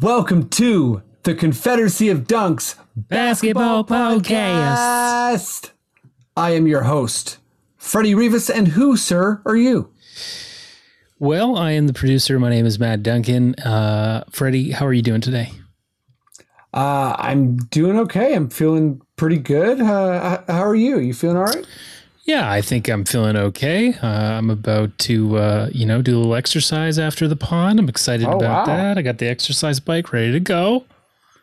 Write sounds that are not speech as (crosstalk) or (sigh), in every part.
Welcome to the Confederacy of Dunks Basketball Podcast. Podcast. I am your host, Freddie Rivas, and who, sir, are you? Well, I am the producer. My name is Matt Duncan. Uh, Freddie, how are you doing today? Uh, I'm doing okay. I'm feeling pretty good. Uh, how are you? You feeling all right? Yeah, I think I'm feeling okay. Uh, I'm about to, uh, you know, do a little exercise after the pond. I'm excited Oh, about wow. that. I got the exercise bike ready to go,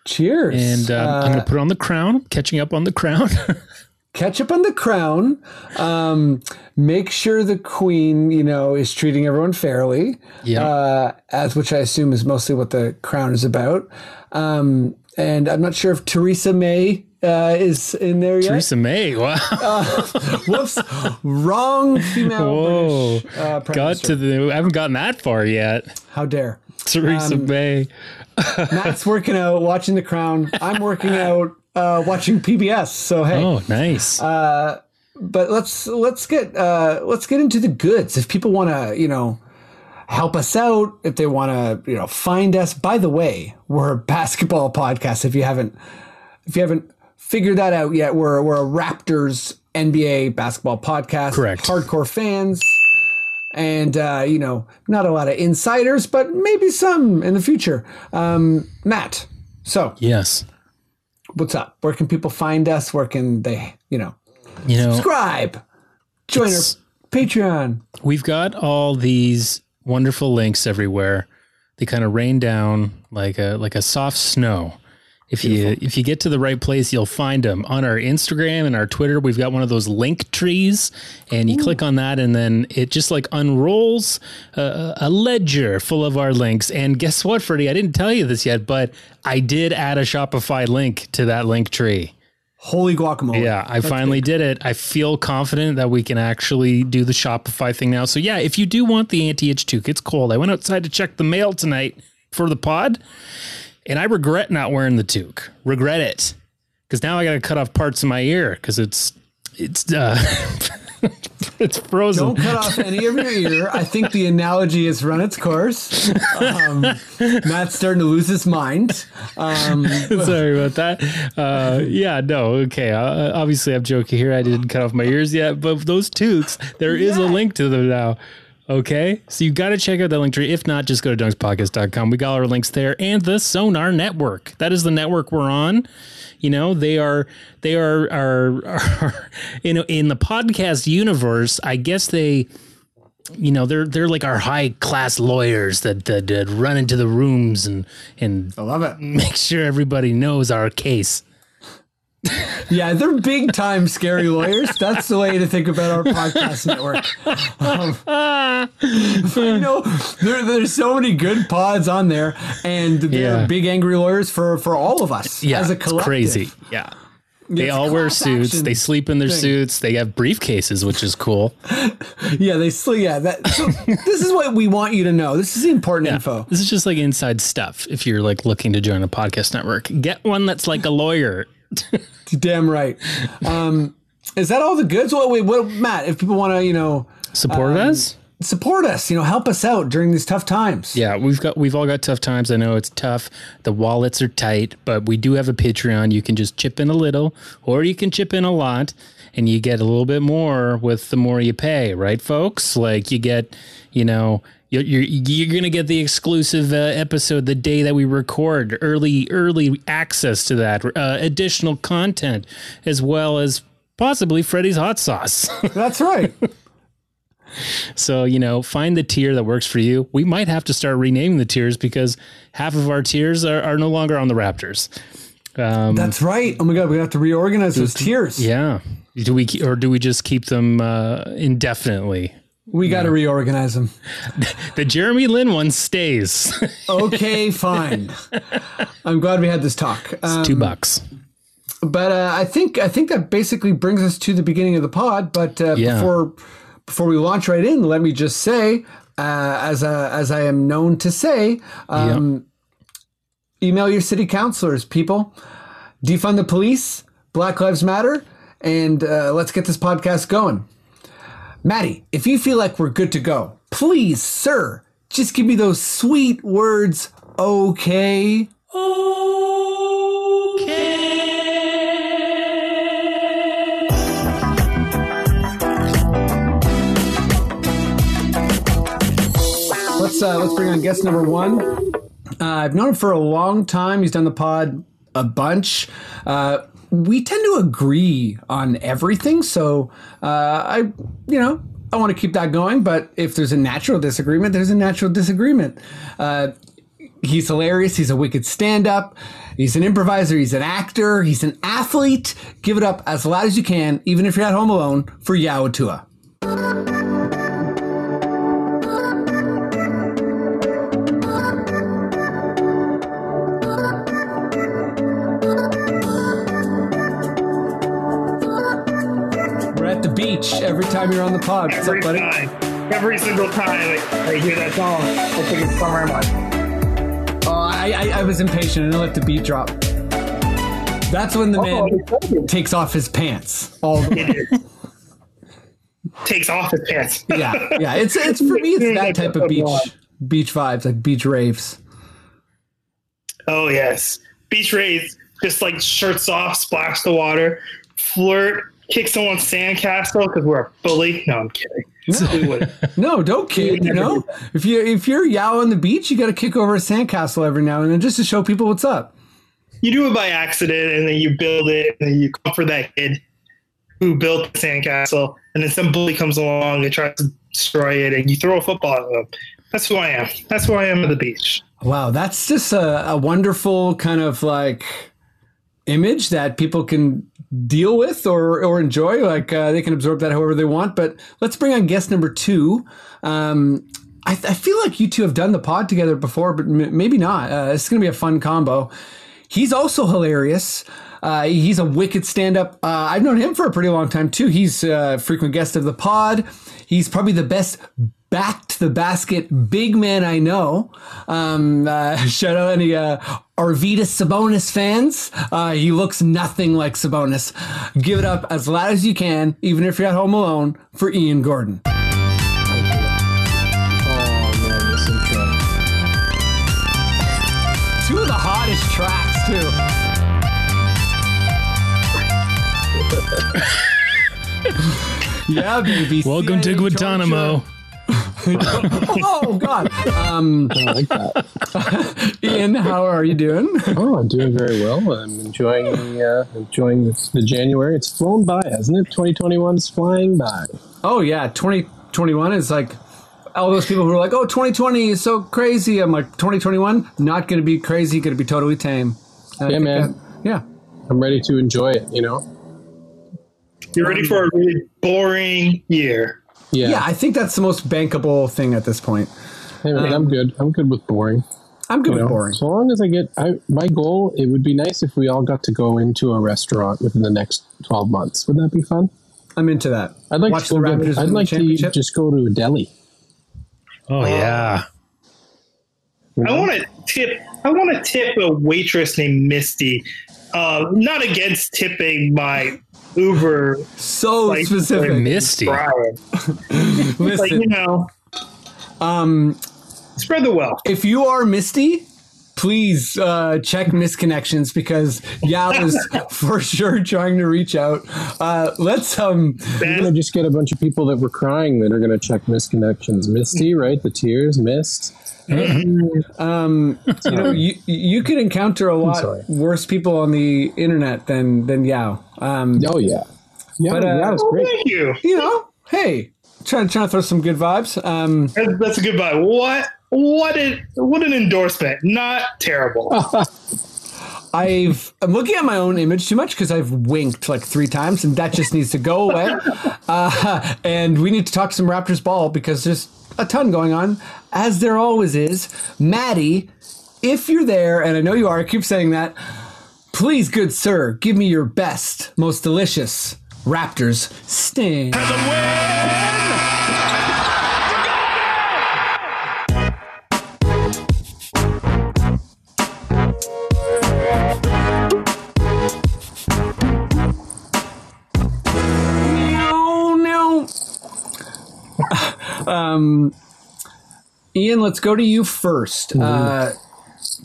Cheers. and uh, I'm going to put on the crown. I'm catching up on the crown. (laughs) catch up on the crown. Um, make sure the queen, you know, is treating everyone fairly. Yeah. Uh, as which I assume is mostly what the crown is about. Um, and I'm not sure if Theresa May uh, is in there yet. Theresa May. Wow. (laughs) Whoops, wrong female Whoa. British uh, Got minister. to the. I haven't gotten that far yet. How dare? Theresa Um, May. (laughs) Matt's working out, watching The Crown. I'm working (laughs) out, uh, watching PBS. So hey, Oh, nice. but let's let's get uh, let's get into the goods. If people want to, you know, help us out, if they want to, you know, find us. By the way, we're a basketball podcast. If you haven't, if you haven't figured that out yet, we're we're a Raptors NBA basketball podcast. Correct. Hardcore fans. And uh, you know, not a lot of insiders, but maybe some in the future. Um, Matt, so yes. what's up? Where can people find us? Where can they, you know, You know, subscribe, join our Patreon. we've got all these wonderful links everywhere. They kind of rain down like a like a soft snow. If you if you get to the right place, you'll find them on our Instagram and our Twitter. We've got one of those link trees, and you click on that, and then it just like unrolls a, a ledger full of our links. And guess what, Freddie? I didn't tell you this yet, but I did add a Shopify link to that link tree. Holy guacamole. Yeah, I finally did it. I feel confident that we can actually do the Shopify thing now. So yeah, if you do want the anti-itch toque, it's cold. I went outside to check the mail tonight for the pod, and I regret not wearing the toque. Regret it, because now I got to cut off parts of my ear because it's it's uh, (laughs) it's frozen. Don't cut off any of your ear. I think the analogy has run its course. Um, Matt's starting to lose his mind. Um, (laughs) Sorry about that. Uh, yeah, no, okay. Uh, obviously, I'm joking here. I didn't cut off my ears yet, but those toques, there is a link to them now. Okay, so you got to check out that link tree. If not, just go to dunkspodcast.com. We got all our links there and the Sonar Network. That is the network we're on. You know, they are they are are, are (laughs) in in the podcast universe. I guess they you know they're they're like our high class lawyers that, that that run into the rooms and and I love it. (laughs) make sure everybody knows our case. Yeah, they're big time scary lawyers. That's the way to think about our podcast network. Um, you know, there, there's so many good pods on there, and they're Yeah. big angry lawyers for for all of us Yeah, as a it's collective. crazy. Yeah. They It's all wear suits. They sleep in their thing. suits. They have briefcases, which is cool. (laughs) Yeah, they still. Yeah, that. So this is what we want you to know. This is the important info. This is just like inside stuff. If you're like looking to join a podcast network, get one that's like a lawyer. Damn right. Um, is that all the goods? Well, wait, what, Matt? If people want to, you know, Support us. support us, you know, help us out during these tough times. Yeah, we've got we've all got tough times. I know it's tough. The wallets are tight, but we do have a Patreon. You can just chip in a little, or you can chip in a lot, and you get a little bit more with the more you pay, right, folks? Like you get, you know. You're, you're, you're gonna get the exclusive uh, episode the day that we record, early early access to that, uh, additional content, as well as possibly Freddie's hot sauce. (laughs) That's right. So, you know, find the tier that works for you. We might have to start renaming the tiers because half of our tiers are, are no longer on the Raptors. Um, That's right. Oh my god, we have to reorganize those tiers. yeah. Do we or do we just keep them uh, indefinitely? We got to reorganize them. (laughs) The Jeremy Lin one stays. (laughs) Okay, fine. I'm glad we had this talk. Um, Two bucks. but uh, I think I think that basically brings us to the beginning of the pod. But uh, Yeah. before before we launch right in, let me just say, uh, as uh, as I am known to say, um, email your city councilors, people. Defund the police. Black Lives Matter, and uh, let's get this podcast going. Maddie, if you feel like we're good to go, please, sir, just give me those sweet words. Okay. Okay. Let's uh, let's bring on guest number one. Uh, I've known him for a long time. He's done the pod a bunch. Uh, we tend to agree on everything, so uh, I, you know, I want to keep that going. But if there's a natural disagreement, there's a natural disagreement. Uh, he's hilarious. He's a wicked stand-up. He's an improviser. He's an actor. He's an athlete. Give it up as loud as you can, even if you're at home alone, for Yao time you're on the pod. What's Every up, buddy? time. Every single time I, I hear that song, I think it's somewhere in my Oh, I, I, I was impatient and I let the beat drop. That's when the oh, man Oh, takes off his pants. All the way. takes off his pants. (laughs) Yeah, yeah. It's it's for me. It's (laughs) that type of beach beach vibes, like beach raves. Oh yes, beach rays, just like shirts off, splash the water, flirt, kick someone's sandcastle because we're a bully. No, I'm kidding. Wouldn't. (laughs) No, don't kid. You know, if you if you're Yao on the beach, you got to kick over a sandcastle every now and then just to show people what's up. you do it by accident, and then you build it, and then you comfort that kid who built the sandcastle, and then some bully comes along and tries to destroy it, and you throw a football at them. That's who I am. That's who I am at the beach. Wow, that's just a, a wonderful kind of like image that people can deal with or or enjoy. Like uh, they can absorb that however they want. But let's bring on guest number two. Um, I, I feel like you two have done the pod together before, but m- maybe not. Uh, it's going to be a fun combo. He's also hilarious. Uh, he's a wicked stand-up. Uh, I've known him for a pretty long time too. He's a frequent guest of the pod. He's probably the best back to the basket big man I know. Um, uh, (laughs) shout out any uh, Arvydas Sabonis fans. Uh, he looks nothing like Sabonis. Give it up as loud as you can, even if you're at home alone, for Ian Gordon. Two of the hottest tracks too. (laughs) yeah, baby. Welcome to CIA Guantanamo. (laughs) oh God. Um, I like that. Ian, how are you doing? Oh, I'm doing very well. I'm enjoying the uh, enjoying this, the January. It's flown by, hasn't it? 2021 is flying by. Oh yeah, 2021 is like all those people who are like, "Oh, 2020 is so crazy." I'm like, "2021 not going to be crazy, going to be totally tame." And Yeah, man. that- yeah. I'm ready to enjoy it. You know. You're ready for a really boring year. Yeah. Yeah, I think that's the most bankable thing at this point. Hey, man, I'm good. I'm good with boring. I'm good You with know, boring. so long as I get, I, my goal. It would be nice if we all got to go into a restaurant within the next 12 months. Would that be fun? I'm into that. I'd like Watch to. the Go Raptors get, I'd win the like to just go to a deli. Oh yeah. you I want to tip. I want to tip a waitress named Misty. Uh, not against tipping my Uber so like, specific. Misty. (laughs) Like Listen, you know, um, spread the wealth. if you are Misty, please uh, check misconnections because Yao is (laughs) for sure trying to reach out. Uh, let's um, We're gonna just get a bunch of people that were crying that are gonna check misconnections. Misty, right? The tears, missed. (clears throat) um, you know, you you could encounter a lot worse people on the internet than than Yao. Um, Oh yeah, yeah, But, uh, yeah, it's Oh, great. thank you. you know, hey, trying trying to throw some good vibes. Um, That's a good vibe. What? What an what an endorsement. Not terrible. (laughs) I've I'm looking at my own image too much because I've winked like three times, and that just needs to go away. (laughs) Uh, and we need to talk some Raptors ball because there's a ton going on, as there always is. Maddie, if you're there, and I know you are, I keep saying that. Please, good sir, give me your best, most delicious Raptors sting. Um, Ian, let's go to you 1st Uh,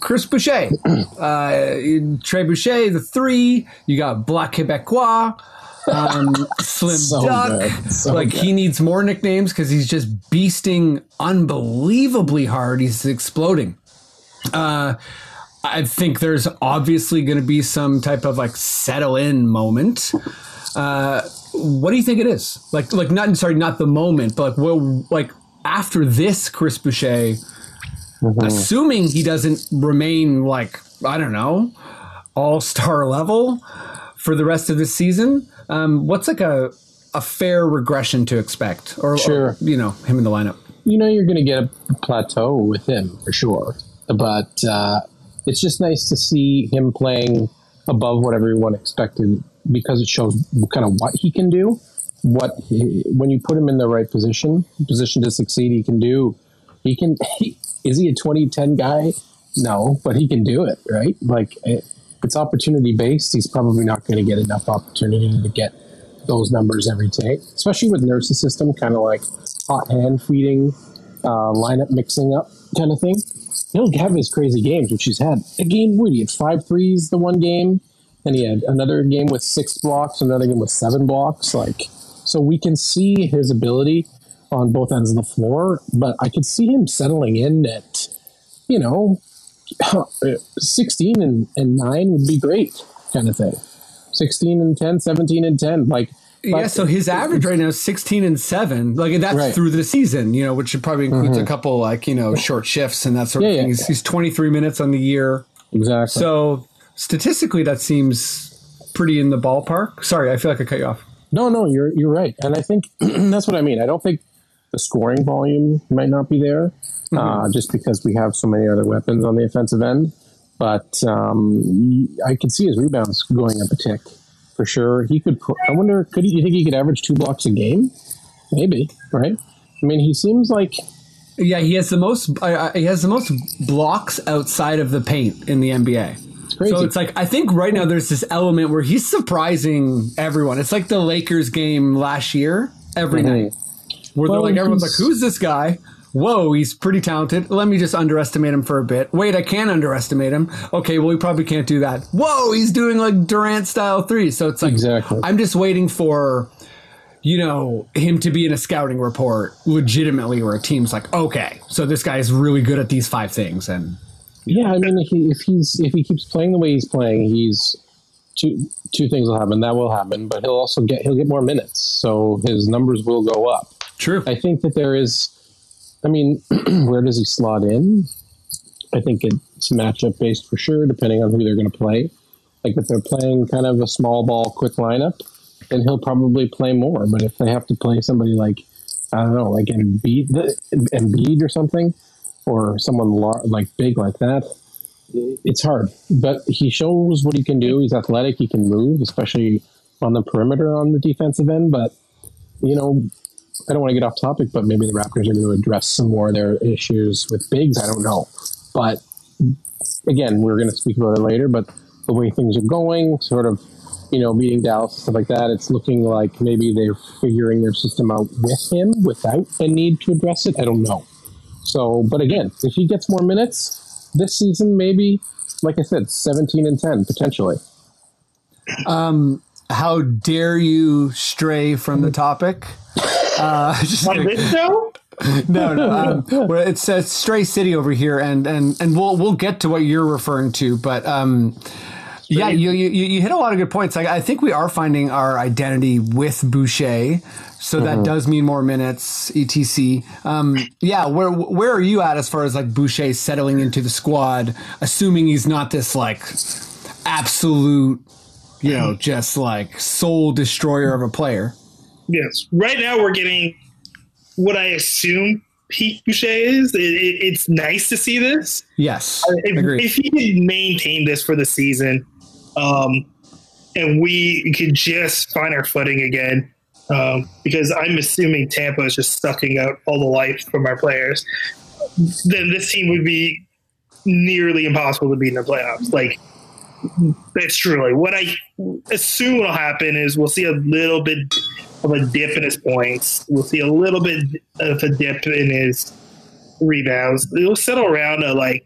Chris Boucher, (clears throat) uh, Trey Boucher, the three. You got Black Quebecois, um, (laughs) Slim So Duck. So like good. he needs more nicknames because he's just beasting unbelievably hard. He's exploding. Uh, I think there's obviously going to be some type of like settle in moment. Uh, what do you think it is? Like, like not sorry, not the moment, but like, well, like after this, Chris Boucher, assuming he doesn't remain like I don't know, all star (laughs) level for the rest of the season. Um, what's like a a fair regression to expect, or, or, you know him in the lineup? you know you're going to get a plateau with him for sure. But uh, it's just nice to see him playing above what everyone expected because it shows kind of what he can do. What he, when you put him in the right position, position to succeed, he can do. He can. He, (laughs) is he a 2010 guy? No, but he can do it, right? Like it, it's opportunity based. He's probably not going to get enough opportunity to get those numbers every day, especially with Nurse's system, kind of like hot hand feeding, uh, lineup mixing up kind of thing. He'll have his crazy games, which he's had. A game, he had five threes the one game, and he had another game with six blocks, another game with seven blocks. Like, so we can see his ability on both ends of the floor, but I could see him settling in at, you know, (laughs) 16 and, and 9 would be great kind of thing. 16 and 10, 17 and 10. Like, yeah, so his average right now is 16 and 7. Like that's Right. through the season, you know, which probably includes mm-hmm. a couple like, you know, short shifts and that sort of thing. yeah, He's, yeah. he's 23 minutes on the year. Exactly. So statistically that seems pretty in the ballpark. Sorry, I feel like I cut you off. No, no, you're you're right, and I think (clears throat) that's what I mean. I don't think the scoring volume might not be there, uh, just because we have so many other weapons on the offensive end. But um, I could see his rebounds going up a tick for sure. He could. Put, I wonder, could he, you think he could average two blocks a game? Maybe, right? I mean, he seems like Yeah, he has the most uh, uh, he has the most blocks outside of the paint in the NBA. It's crazy. So it's like I think right now there's this element where he's surprising everyone. It's like the Lakers game last year every night, where Well, they're like everyone's like, "Who's this guy?" Whoa, he's pretty talented. Let me just underestimate him for a bit. Wait, I can underestimate him. Okay, well, we probably can't do that. Whoa, he's doing like Durant style three. So it's like Exactly. I'm just waiting for you know him to be in a scouting report legitimately, where a team's like, okay, so this guy is really good at these five things, and Yeah, I mean, if, he, if he's if he keeps playing the way he's playing, he's two two things will happen. That will happen, but he'll also get he'll get more minutes, so his numbers will go up. true. I think that there is. I mean, (clears throat) where does he slot in? I think it's matchup based for sure, depending on who they're going to play. Like if they're playing kind of a small ball, quick lineup, then he'll probably play more. But if they have to play somebody like I don't know, like Embiid, Embiid or something, or someone like big like that, it's hard. But he shows what he can do. He's athletic. He can move, especially on the perimeter on the defensive end. But you know, I don't want to get off topic, but maybe the Raptors are going to address some more of their issues with bigs. I don't know. But again, we're going to speak about it later. But the way things are going, sort of, you know, meeting Dallas stuff like that, it's looking like maybe they're figuring their system out with him without a need to address it. I don't know. So, but again, if he gets more minutes this season, maybe, like I said, 17 and 10 potentially. Um, How dare you stray from the topic? Uh, (laughs) just On this show? (laughs) no, no. Um, well, it says Stray City over here, and and and we'll we'll get to what you're referring to, but um, yeah, you, you you hit a lot of good points. Like I think we are finding our identity with Boucher, so that does mean more minutes, etc. Um, yeah, where where are you at as far as like Boucher settling into the squad, assuming he's not this like absolute, you know, just like soul destroyer of a player. Yes. Right now, we're getting what I assume Pete Boucher is. It, it, it's nice to see this. Yes, If, agreed. if he could maintain this for the season, um, and we could just find our footing again, um, because I'm assuming Tampa is just sucking out all the life from our players, then this team would be nearly impossible to beat in the playoffs. Like, that's truly what I assume will happen is we'll see a little bit of a dip in his points. We'll see a little bit of a dip in his rebounds. It'll settle around a like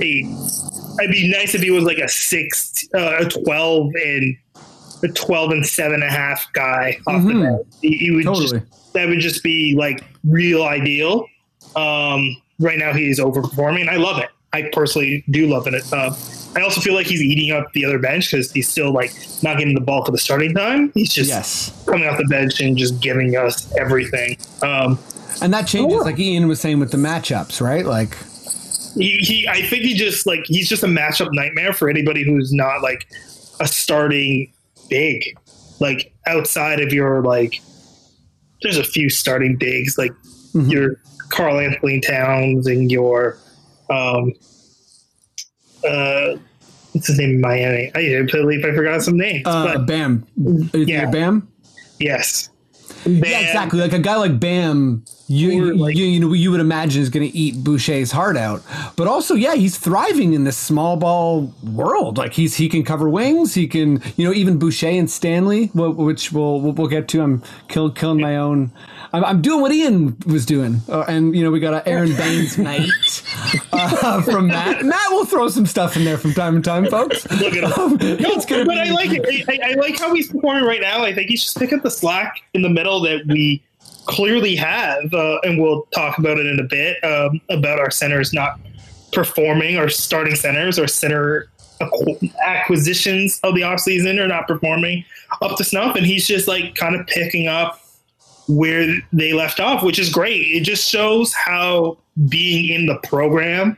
a. I'd be nice if he was like a six, uh, a twelve and a twelve and seven and a half guy off the Mhm. bench. He, he would Totally. just that would just be like real ideal. Um, right now he's overperforming. I love it. I personally do love it. Um, I also feel like he's eating up the other bench because he's still like not getting the bulk of the starting time. He's just Yes, coming off the bench and just giving us everything. Um, and that changes, like Ian was saying with the matchups, right? Like, he, he, I think he just like he's just a matchup nightmare for anybody who's not like a starting big. Like outside of your like, there's a few starting bigs like Mhm. your Karl-Anthony Towns and your um uh what's his name in Miami? I believe I forgot some names. uh, but Bam, Is Yeah. Bam. yes. Yeah, exactly. Like a guy like Bam, you you, like- you, you know you would imagine is going to eat Boucher's heart out. But also, yeah, he's thriving in this small ball world. Like he's he can cover wings. He can you know even Boucher and Stanley, which we'll we'll, get to. I'm kill, killing my own. I'm, I'm doing what Ian was doing, uh, and you know we got a Aron Baynes (laughs) night uh, from Matt. Matt will throw some stuff in there from time to time, folks. (laughs) Look at him. Um, No, but be- I like it. I, I like how he's performing right now. I think he's just picking up the slack in the middle that we clearly have, uh, and we'll talk about it in a bit um, about our centers not performing, our starting centers, our center acquisitions of the offseason are not performing up to snuff, and he's just like kind of picking up where they left off, which is great. It just shows how being in the program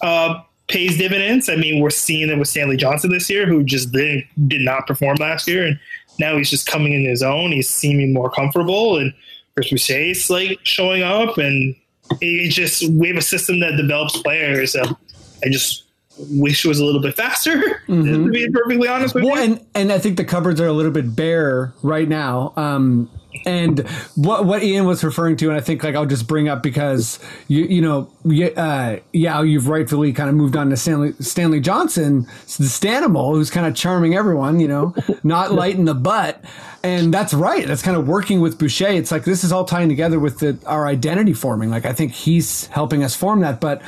uh, pays dividends. I mean, we're seeing it with Stanley Johnson this year, who just did, did not perform last year, and now he's just coming in his own. He's seeming more comfortable, and Chris Boucher's like showing up, and it just we have a system that develops players. Um, I just wish it was a little bit faster. (laughs) To be perfectly honest with Well, you, and and I think the cupboards are a little bit bare right now. Um, and what what Ian was referring to, and I think like I'll just bring up because you you know uh, yeah you've rightfully kind of moved on to Stanley Stanley Johnson, the Stanimal, who's kind of charming everyone, you know, (laughs) not light in the butt, and that's right. That's kind of working with Boucher. It's like this is all tying together with the, our identity forming. Like I think he's helping us form that, but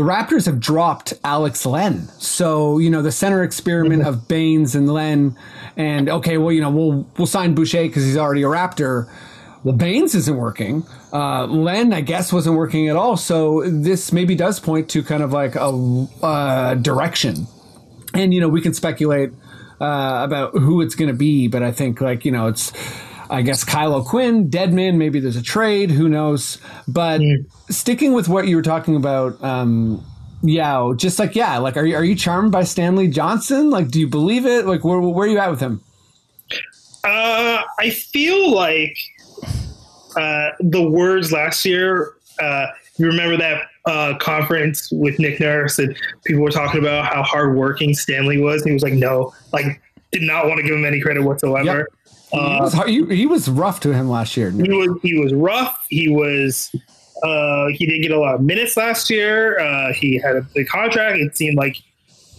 the Raptors have dropped Alex Len. So, you know, the center experiment of Baynes and Len and okay, well, you know, we'll we'll sign Boucher because he's already a Raptor. Well, Baynes isn't working. Uh, Len, I guess, wasn't working at all. So this maybe does point to kind of like a uh, direction. And you know, we can speculate uh, about who it's going to be, but I think like you know, it's I guess Kyle O'Quinn, Dedmon. Maybe there's a trade. Who knows? But sticking with what you were talking about, um, yeah, just like yeah, like are you are you charmed by Stanley Johnson? Like, do you believe it? Like, where where are you at with him? Uh, I feel like uh, the words last year. Uh, you remember that uh, conference with Nick Nurse, and people were talking about how hardworking Stanley was. And he was like, "No, like, did not want to give him any credit whatsoever." he, Uh, was, hard- he, he was rough to him last year. he was he was rough. He was uh, he didn't get a lot of minutes last year. Uh, he had a big contract. It seemed like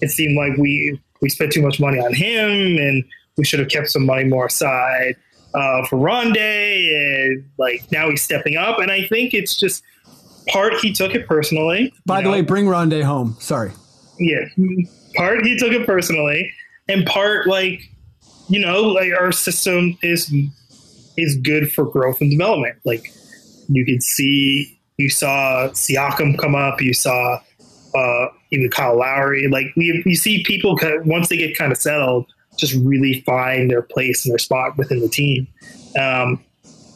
it seemed like we we spent too much money on him, and we should have kept some money more aside uh, for Rondae. And like now he's stepping up, and I think it's just part he took it personally. By the know? way, bring Rondae home. Sorry. yeah part he took it personally and part like you know like our system is is good for growth and development like you could see you saw Siakam come up you saw uh even Kyle Lowry like you, you see people once they get kind of settled just really find their place and their spot within the team um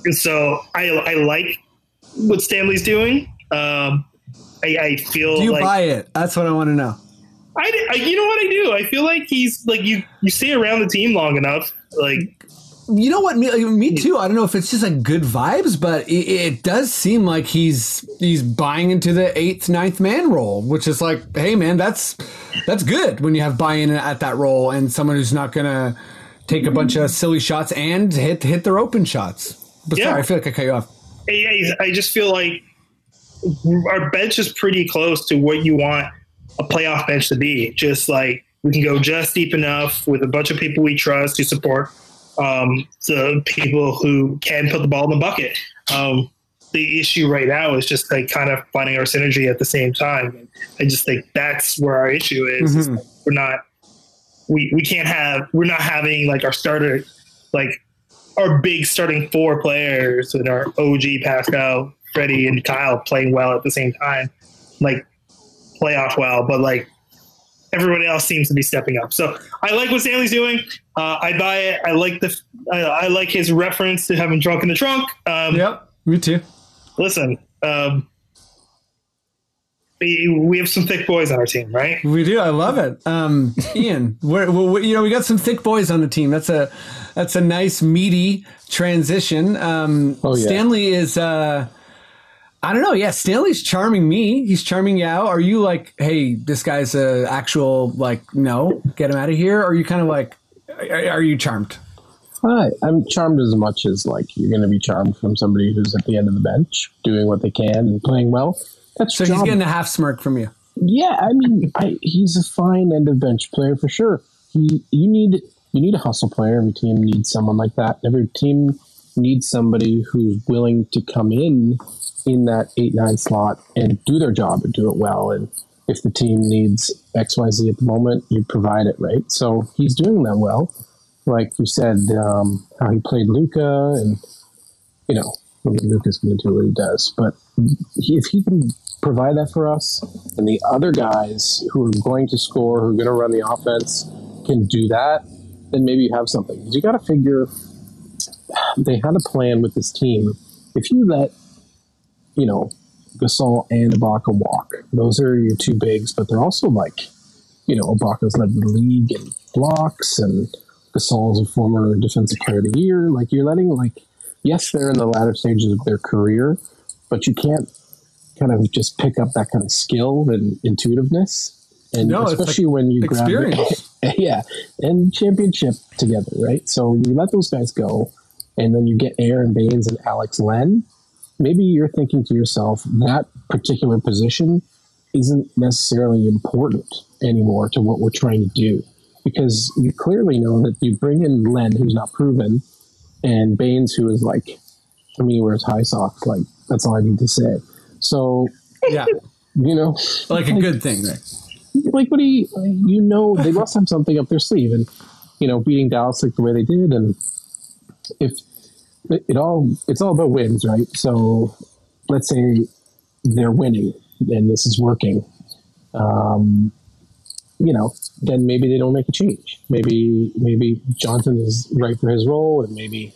and so I I like what Stanley's doing um I, I feel Do you like buy it? That's what I want to know. I, I, you know what I do? I feel like he's like you. You stay around the team long enough, like You know what? Me, uh, me too. I don't know if it's just like good vibes, but it, it does seem like he's he's buying into the eighth, ninth man role, which is like, hey man, that's that's good when you have buy-in at that role and someone who's not gonna take a bunch of silly shots and hit hit their open shots. But Yeah. sorry, I feel like I cut you off. I, I just feel like our bench is pretty close to what you want a playoff bench to be. Just like we can go just deep enough with a bunch of people we trust to support um, the people who can put the ball in the bucket. Um, the issue right now is just like kind of finding our synergy at the same time. And I just think that's where our issue is. is Mhm. that we're not we we can't have we're not having like our starter like our big starting four players and our OG Pascal, Freddie, and Kyle playing well at the same time, like playoff well, but like everybody else seems to be stepping up. So I like what Stanley's doing. Uh, I buy it. I like the I, I like his reference to having drunk in the trunk. Um, Yep, me too. Listen, um, we, we have some thick boys on our team, right? We do. I love it. Um, (laughs) Ian, we're, we you know, we got some thick boys on the team. That's a that's a nice meaty transition. Um, Oh, yeah. Stanley is. Uh, I don't know. Yeah, Stanley's charming me. He's charming Yao. Are you like, hey, this guy's a actual like, no, get him out of here? Or are you kind of like, are, you charmed? Hi, I'm charmed as much as like you're going to be charmed from somebody who's at the end of the bench doing what they can and playing well. That's So he's getting a half smirk from you. Yeah, I mean, I, he's a fine end of bench player for sure. He, you need you need a hustle player. Every team needs someone like that. Every team needs somebody who's willing to come in in that eight nine slot and do their job and do it well. And if the team needs X Y Z at the moment, you provide it right. So he's doing that well. Like you said, um, how he played Luka, and you know, I mean, Luka's going to do what he does, but he, if he can provide that for us, and the other guys who are going to score, who are going to run the offense, can do that, then maybe you have something. you got to figure they had a plan with this team. If you let, you know, Gasol and Ibaka walk, those are your two bigs, but they're also like, you know, Ibaka's led the league in blocks, and Gasol's a former Defensive Player of the Year. Like you're letting like, yes, they're in the latter stages of their career, but you can't kind of just pick up that kind of skill and intuitiveness. And No, especially like when you grab experience. it, (laughs) yeah, and championship together, right? So you let those guys go, and then you get Aron Baynes and Alex Len. Maybe you're thinking to yourself that particular position isn't necessarily important anymore to what we're trying to do because you clearly know that you bring in Len, who's not proven, and Baynes, who is like, for me, wears high socks. Like that's all I need to say. So Yeah, you know, like a good thing, right? like what do you you know they must have something up their sleeve and you know beating Dallas like the way they did and if it, all it's all about wins right so let's say they're winning and this is working um, you know then maybe they don't make a change maybe maybe Johnson is right for his role and maybe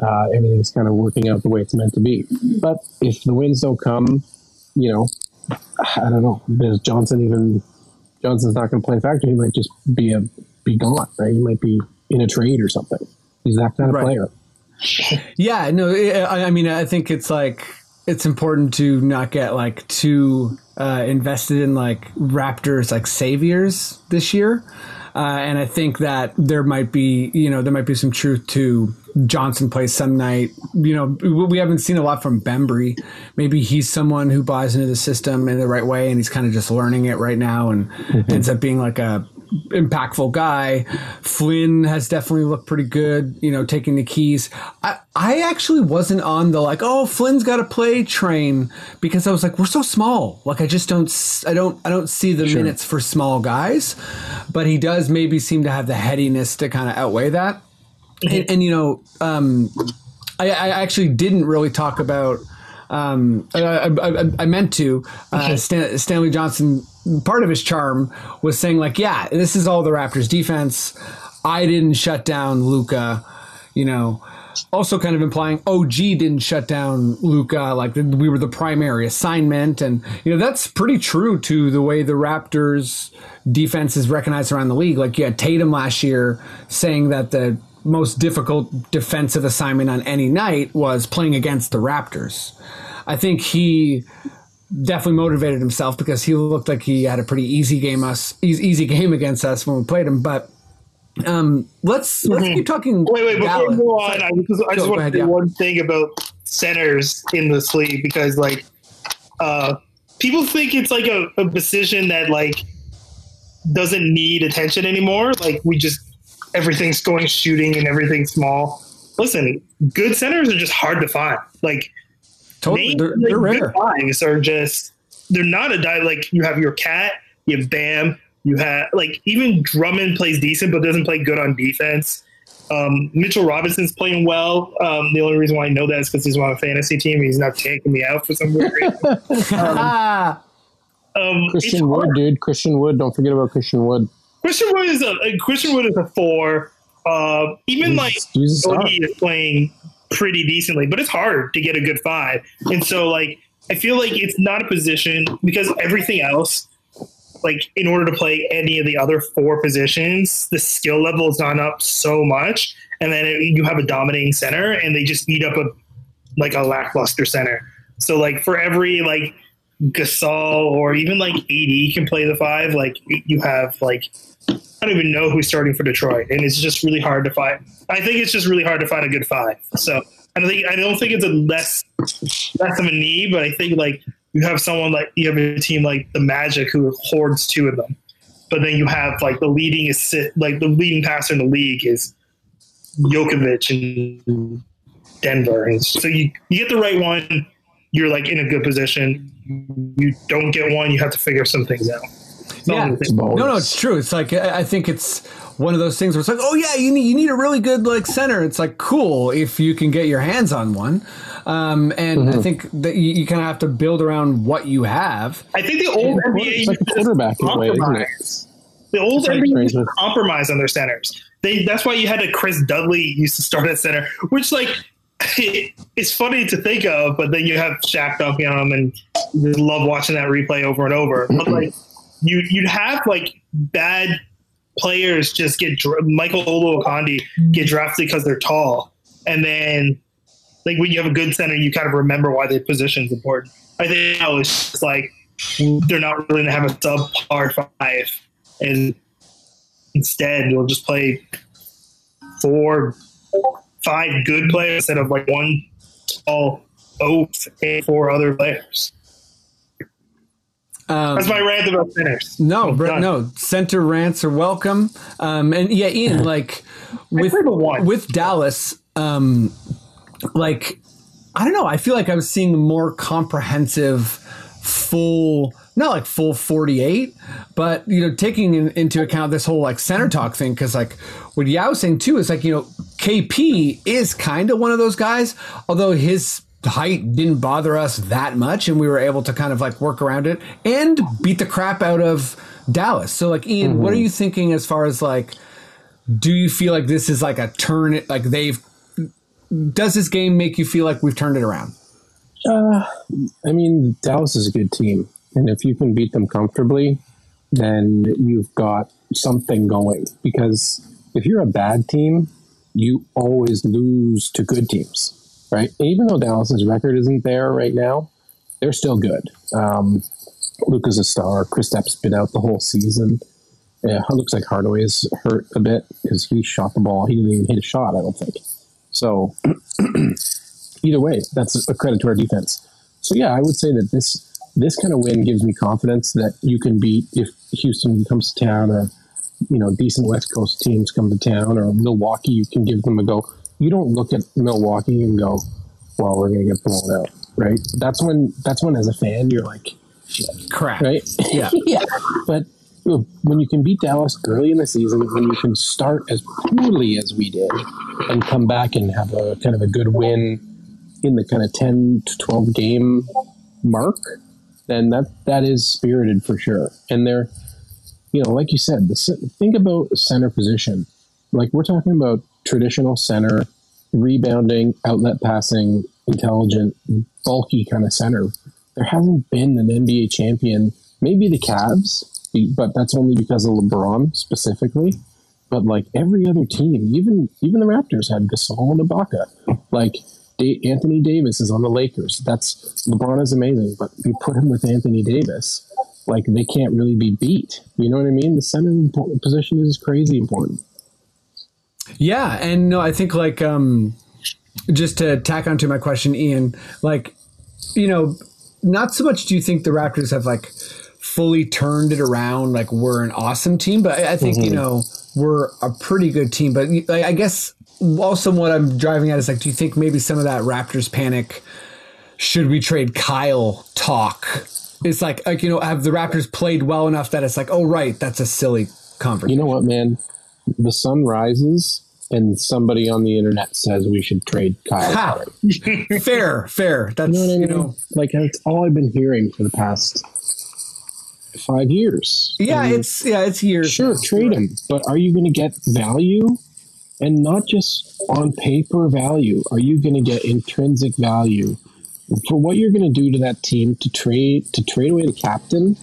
uh, everything's kind of working out the way it's meant to be but if the wins don't come you know I don't know. Does Johnson even Johnson's not going to play factor? He might just be a be gone, right? He might be in a trade or something. He's that kind of Right. player. Yeah, no, I I mean, I think it's like it's important to not get like too uh, invested in like Raptors like saviors this year, uh, and I think that there might be you know there might be some truth to Johnson plays some night. You know, we we haven't seen a lot from Bembry. Maybe he's someone who buys into the system in the right way, and he's kind of just learning it right now, and ends up being like a impactful guy. Flynn has definitely looked pretty good, you know, taking the keys. I, I actually wasn't on the like, oh, Flynn's got to play train because I was like, we're so small. Like, I just don't, I don't, I don't see the minutes for small guys. But he does maybe seem to have the headiness to kind of outweigh that. And, and you know, um, I, I actually didn't really talk about. Um, I, I, I, I meant to. Uh, Stan, Stanley Johnson, part of his charm was saying like, "Yeah, this is all the Raptors' defense. I didn't shut down Luka. You know, also kind of implying OG didn't shut down Luka, like we were the primary assignment, and you know that's pretty true to the way the Raptors defense is recognized around the league. Like you had Tatum last year saying that the most difficult defensive assignment on any night was playing against the Raptors. I think he definitely motivated himself because he looked like he had a pretty easy game us easy game against us when we played him. But um, let's let's keep talking. Wait, wait, before we go on, I just, I just want ahead, to say yeah. one thing about centers in this league because, like, uh, people think it's like a, a position that like doesn't need attention anymore. Like, we just everything's going shooting and everything's small. Listen, good centers are just hard to find. Like, Totally, Nate, they're, like, they're good rare. fives are just they're not a die like you have your KAT, you have Bam, you have like even Drummond plays decent but doesn't play good on defense. Um, Mitchell Robinson's playing well. Um, the only reason why I know that is because he's on a fantasy team. He's not taking me out for some weird reason. (laughs) (laughs) Um, it's Christian hard. Wood, dude. Christian Wood. Don't forget about Christian Wood. Christian Wood is a Christian Wood is a four. Uh, even like He's a. Cody is playing pretty decently, but it's hard to get a good five. And so, like, I feel like it's not a position because everything else, like, in order to play any of the other four positions, the skill level has gone up so much. And then it, you have a dominating center, and they just eat up a like a lackluster center. So, like, for every like Gasol or even like AD can play the five, like you have like I don't even know who's starting for Detroit, and it's just really hard to find. I think it's just really hard to find a good five. So I don't think I don't think it's a less less of a need, but I think like you have someone like you have a team like the Magic who hoards two of them, but then you have like the leading assist, like the leading passer in the league is Jokovic and Denver, so you you get the right one, you're like in a good position. You don't get one, you have to figure some things out. Yeah. No, no, it's true. It's like I I think it's one of those things where it's like, oh yeah, you need you need a really good like center. It's like cool if you can get your hands on one. Um, and I think that you, you kind of have to build around what you have. I think the old Yeah, NBA it's like a used to quarterback in a way, isn't it? The old Sorry, NBA used to compromise on their centers. They that's why you had a Chris Dudley used to start at center, which like (laughs) it's funny to think of, but then you have Shaq dunking on him, and just love watching that replay over and over. But like you you'd have like bad players just get dra- Michael Olowokandi get drafted because they're tall, and then like when you have a good center, you kind of remember why the position is important. I think now it's just like they're not really gonna have a subpar five, and instead you'll just play four, five good players instead of like one tall oaf and four other players. Um, That's my rant about centers. No, I'm done. no. Center rants are welcome. Um, and yeah, Ian, (laughs) like with with Dallas, um, like I don't know. I feel like I was seeing more comprehensive, full, not like full forty eight, but you know, taking in, into account this whole like center talk thing. Because like what Yao was saying too is like you know, KP is kind of one of those guys, although his height didn't bother us that much and we were able to kind of like work around it and beat the crap out of Dallas. So like Ian, what are you thinking as far as like do you feel like this is like a turn it like they've does this game make you feel like we've turned it around? Uh, I mean, Dallas is a good team, and if you can beat them comfortably, then you've got something going. Because if you're a bad team, you always lose to good teams, right? Even though Dallas's record isn't there right now, they're still good. Um, Luka's a star. Kristaps' been out the whole season. Yeah, it looks like Hardaway's hurt a bit because he shot the ball. He didn't even hit a shot, I don't think. So (clears throat) either way, that's a credit to our defense. So yeah, I would say that this this kind of win gives me confidence that you can beat if Houston comes to town or you know decent West Coast teams come to town or Milwaukee, you can give them a go. You don't look at Milwaukee and go, "Well, we're going to get blown out," right? That's when that's when as a fan you're like, "Shit," Crap. right? (laughs) Yeah. yeah. But you know, when you can beat Dallas early in the season, when you can start as poorly as we did and come back and have a kind of a good win in the kind of 10 to 12 game mark, then that that is spirited for sure. And they're, you know, like you said, the, think about center position. Like we're talking about traditional center rebounding, outlet passing, intelligent, bulky kind of center. There hasn't been an NBA champion. Maybe the Cavs, but that's only because of LeBron specifically. But like every other team, even even the Raptors had Gasol and Ibaka. Like Da- Anthony Davis is on the Lakers. That's LeBron is amazing, but you put him with Anthony Davis, like they can't really be beat. You know what I mean? The center position is crazy important. Yeah, and no, I think like um, just to tack onto my question, Ian, like you know, not so much do you think the Raptors have like fully turned it around, like we're an awesome team, but I, I think you know we're a pretty good team. But like, I guess also what I'm driving at is like, do you think maybe some of that Raptors panic? Should we trade Kyle talk? It's like like you know, have the Raptors played well enough that it's like, oh right, that's a silly conversation. You know what, man? The sun rises and somebody on the internet says we should trade Kyle. Lowry. (laughs) fair, fair. That's You know I you know. like that's all I've been hearing for the past five years. Yeah, And it's yeah, it's years. sure trade him, but are you going to get value? And not just on paper value. Are you going to get intrinsic value for what you're going to do to that team to trade to trade away the captain?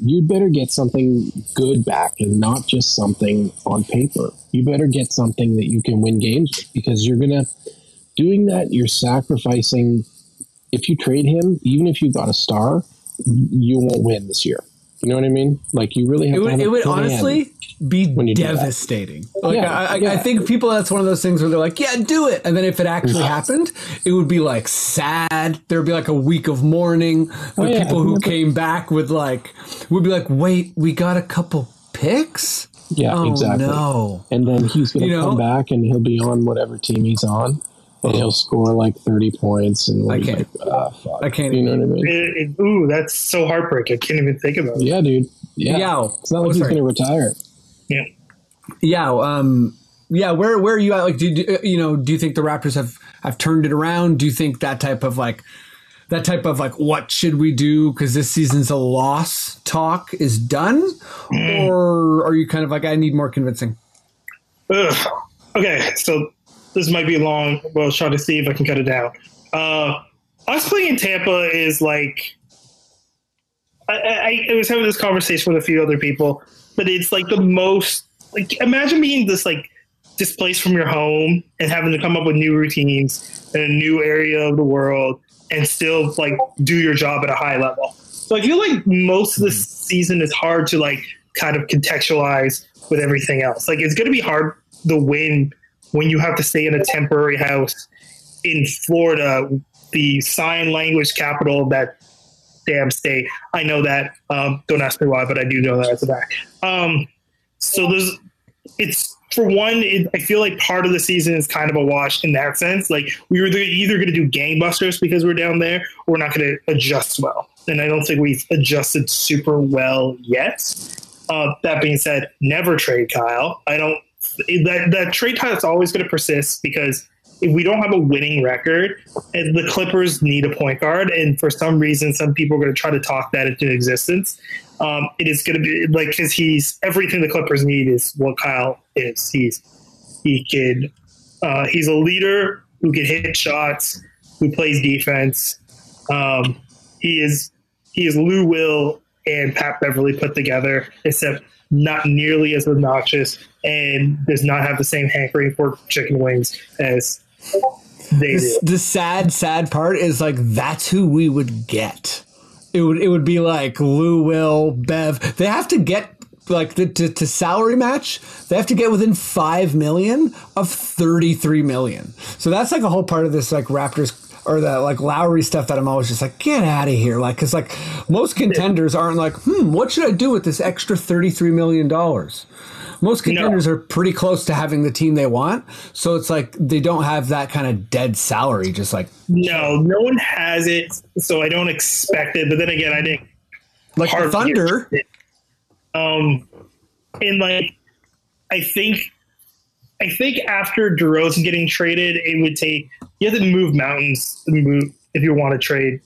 You'd better get something good back and not just something on paper. You better get something that you can win games with because you're gonna doing that. You're sacrificing. If you trade him, even if you got a star, you won't win this year. You know what I mean? Like you really have It to would, have it would honestly be devastating. Like Yeah, I, I, I think people that's one of those things where they're like, "Yeah, do it," and then if it actually happened, it would be like sad. There'd be like a week of mourning. Oh, yeah, people who came back with like would be like, "Wait, we got a couple picks." Yeah, oh, exactly. No. And then he's going to You know? come back and he'll be on whatever team he's on, and he'll score like thirty points. And I we're can't. Like, ah, fuck. I can't You know what I mean? It, it, ooh, that's so heartbreaking. I can't even think about it. Yeah, dude. Yeah. Yeah. It's not like Oh, he's going to retire. Yeah. Yeah, um, yeah. Where where are you at? Like, do you, you know? Do you think the Raptors have have turned it around? Do you think that type of like that type of like what should we do because this season's a loss talk is done, or are you kind of like I need more convincing? Ugh. Okay, so this might be long. Well, try to see if I can cut it down. Uh, us playing in Tampa is like I, I, I was having this conversation with a few other people, but it's like the most like imagine being this like displaced from your home and having to come up with new routines in a new area of the world and still like do your job at a high level. So I feel like most of this season is hard to like kind of contextualize with everything else. Like it's going to be hard to win when you have to stay in a temporary house in Florida, the sign language capital of that damn state. I know that. Um, don't ask me why, but I do know that as a fact. Um, so there's, it's for one, it, I feel like part of the season is kind of a wash in that sense. Like we were either going to do gangbusters because we're down there, or we're not going to adjust well. And I don't think we've adjusted super well yet. Uh, that being said, never trade Kyle. I don't. That that trade tie is always going to persist because if we don't have a winning record, and the Clippers need a point guard, and for some reason, some people are going to try to talk that into existence. Um, it is going to be like because he's everything the Clippers need is what Kyle is. He's he can uh, he's a leader who can hit shots, who plays defense. Um, he is he is Lou Will and Pat Beverley put together, except not nearly as obnoxious and does not have the same hankering for chicken wings as they do. The, the sad, sad part is like that's who we would get. It would it would be like Lou Will, Bev. They have to get like the, to, to salary match. They have to get within five million of thirty three million. So that's like a whole part of this like Raptors or the like Lowry stuff that I'm always just like get out of here. Like because like most contenders aren't like hmm what should I do with this extra thirty three million dollars. Most contenders are pretty close to having the team they want, so it's like they don't have that kind of dead salary. Just like No, no one has it, so I don't expect it. But then again, I think like the Thunder. Um, and like, I think, I think after DeRozan getting traded, it would take you have to move mountains move if you want to trade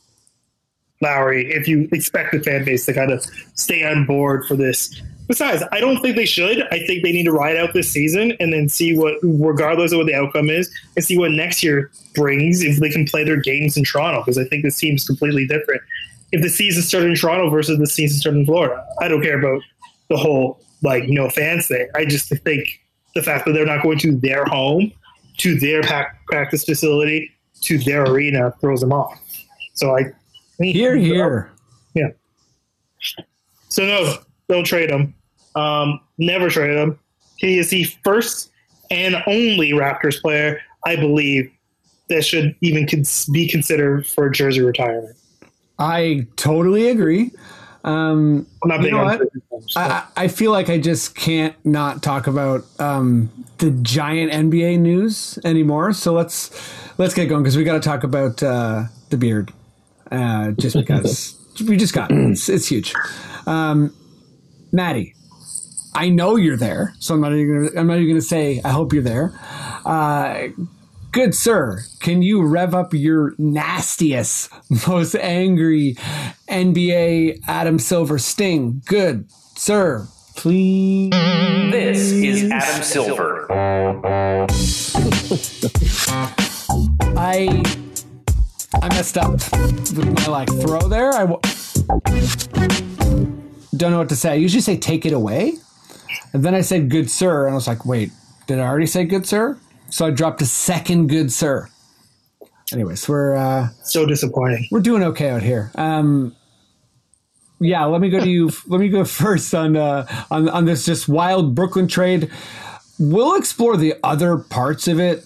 Lowry. If you expect the fan base to kind of stay on board for this Besides, I don't think they should. I think they need to ride out this season and then see what, regardless of what the outcome is, and see what next year brings if they can play their games in Toronto. Because I think this is completely different. If the season started in Toronto versus the season started in Florida, I don't care about the whole like no fans thing. I just think the fact that they're not going to their home, to their practice facility, to their arena throws them off. So I Here, here. yeah. So no, don't trade him. Um, never trade him. He is the first and only Raptors player I believe that should even cons- be considered for jersey retirement. I totally agree. Um, You know what? I, I feel like I just can't not talk about um, the giant NBA news anymore. So let's let's get going because we got to talk about uh, the beard, uh, just (laughs) because we just got it. It's, it's huge. Um, Maddie, I know you're there, so I'm not even gonna, I'm not even going to say I hope you're there. Uh, good sir, can you rev up your nastiest, (laughs) most angry NBA Adam Silver sting? Good sir, please. This is Adam Silver. (laughs) I I messed up with my like throw there. I w- don't know what to say. I usually say take it away, and then I said good sir, and I was like, wait, did I already say good sir? So I dropped a second good sir. Anyways, we're uh, so disappointing. we're doing okay out here. Um, yeah, let me go to you. let me go (laughs) first on uh, on on this just wild Brooklyn trade. We'll explore the other parts of it